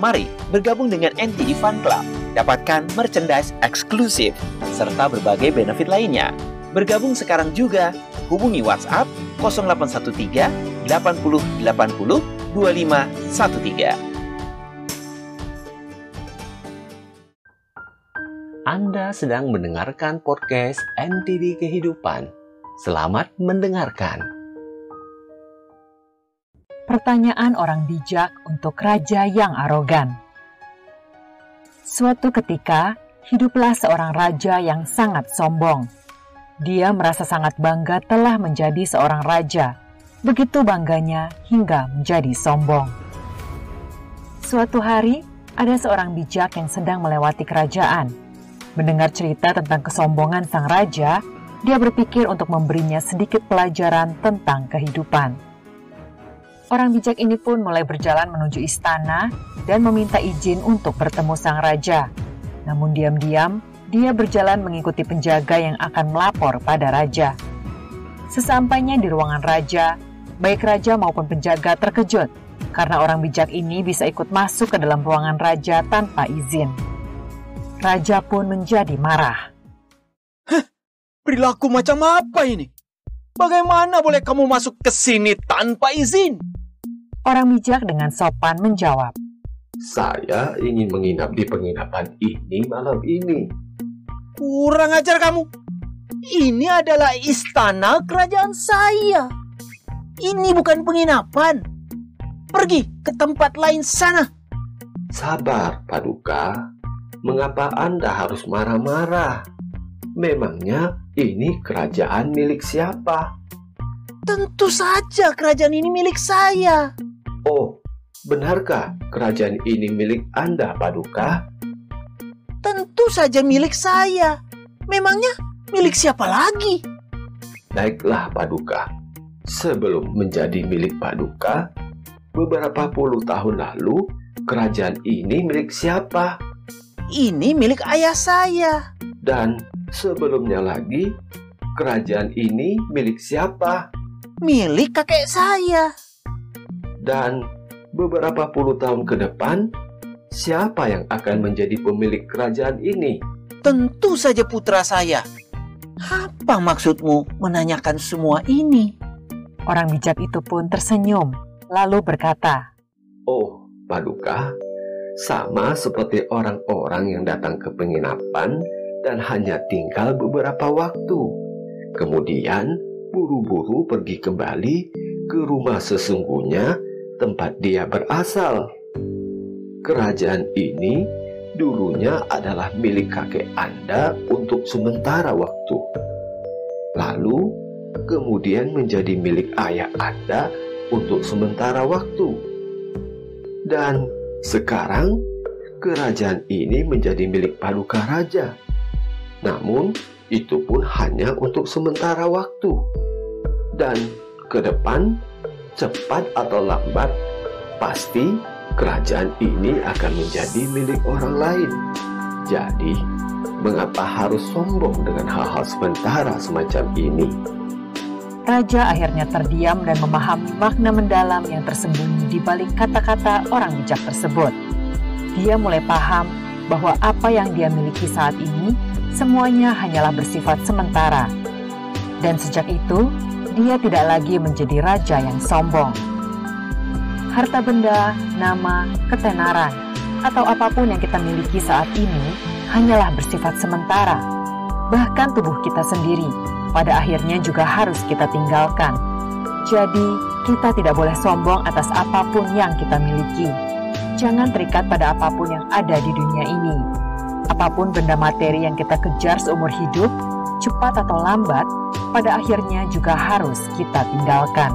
Mari bergabung dengan NTD Fun Club. Dapatkan merchandise eksklusif serta berbagai benefit lainnya. Bergabung sekarang juga. Hubungi WhatsApp 0813 80 80 2513. Anda sedang mendengarkan podcast NTD Kehidupan. Selamat mendengarkan. Pertanyaan orang bijak untuk raja yang arogan. Suatu ketika, hiduplah seorang raja yang sangat sombong. Dia merasa sangat bangga telah menjadi seorang raja. Begitu bangganya hingga menjadi sombong. Suatu hari, ada seorang bijak yang sedang melewati kerajaan. Mendengar cerita tentang kesombongan sang raja, dia berpikir untuk memberinya sedikit pelajaran tentang kehidupan. Orang bijak ini pun mulai berjalan menuju istana dan meminta izin untuk bertemu sang raja. Namun diam-diam, dia berjalan mengikuti penjaga yang akan melapor pada raja. Sesampainya di ruangan raja, baik raja maupun penjaga terkejut karena orang bijak ini bisa ikut masuk ke dalam ruangan raja tanpa izin. Raja pun menjadi marah. Hah, perilaku macam apa ini? Bagaimana boleh kamu masuk ke sini tanpa izin? Orang bijak dengan sopan menjawab. Saya ingin menginap di penginapan ini malam ini. Kurang ajar kamu. Ini adalah istana kerajaan saya. Ini bukan penginapan. Pergi ke tempat lain sana. Sabar, Paduka. Mengapa Anda harus marah-marah? Memangnya ini kerajaan milik siapa? Tentu saja kerajaan ini milik saya. Oh, benarkah kerajaan ini milik Anda, Paduka? Tentu saja milik saya. Memangnya milik siapa lagi? Baiklah, Paduka. Sebelum menjadi milik Paduka, beberapa puluh tahun lalu, kerajaan ini milik siapa? Ini milik ayah saya. Dan sebelumnya lagi, kerajaan ini milik siapa? Milik kakek saya. Dan beberapa puluh tahun ke depan, siapa yang akan menjadi pemilik kerajaan ini? Tentu saja putra saya. Apa maksudmu menanyakan semua ini? Orang bijak itu pun tersenyum, lalu berkata, Oh, Paduka, sama seperti orang-orang yang datang ke penginapan dan hanya tinggal beberapa waktu. Kemudian buru-buru pergi kembali ke rumah sesungguhnya tempat dia berasal. Kerajaan ini dulunya adalah milik kakek Anda untuk sementara waktu. Lalu kemudian menjadi milik ayah Anda untuk sementara waktu. Dan sekarang kerajaan ini menjadi milik Paduka Raja. Namun itu pun hanya untuk sementara waktu. Dan ke depan cepat atau lambat pasti kerajaan ini akan menjadi milik orang lain. Jadi, mengapa harus sombong dengan hal-hal sementara semacam ini? Raja akhirnya terdiam dan memahami makna mendalam yang tersembunyi di balik kata-kata orang bijak tersebut. Dia mulai paham bahwa apa yang dia miliki saat ini semuanya hanyalah bersifat sementara. Dan sejak itu, dia tidak lagi menjadi raja yang sombong. Harta benda, nama, ketenaran, atau apa pun yang kita miliki saat ini hanyalah bersifat sementara. Bahkan tubuh kita sendiri pada akhirnya juga harus kita tinggalkan. Jadi, kita tidak boleh sombong atas apa pun yang kita miliki. Jangan terikat pada apa pun yang ada di dunia ini. Apa pun benda materi yang kita kejar seumur hidup, cepat atau lambat, pada akhirnya juga harus kita tinggalkan.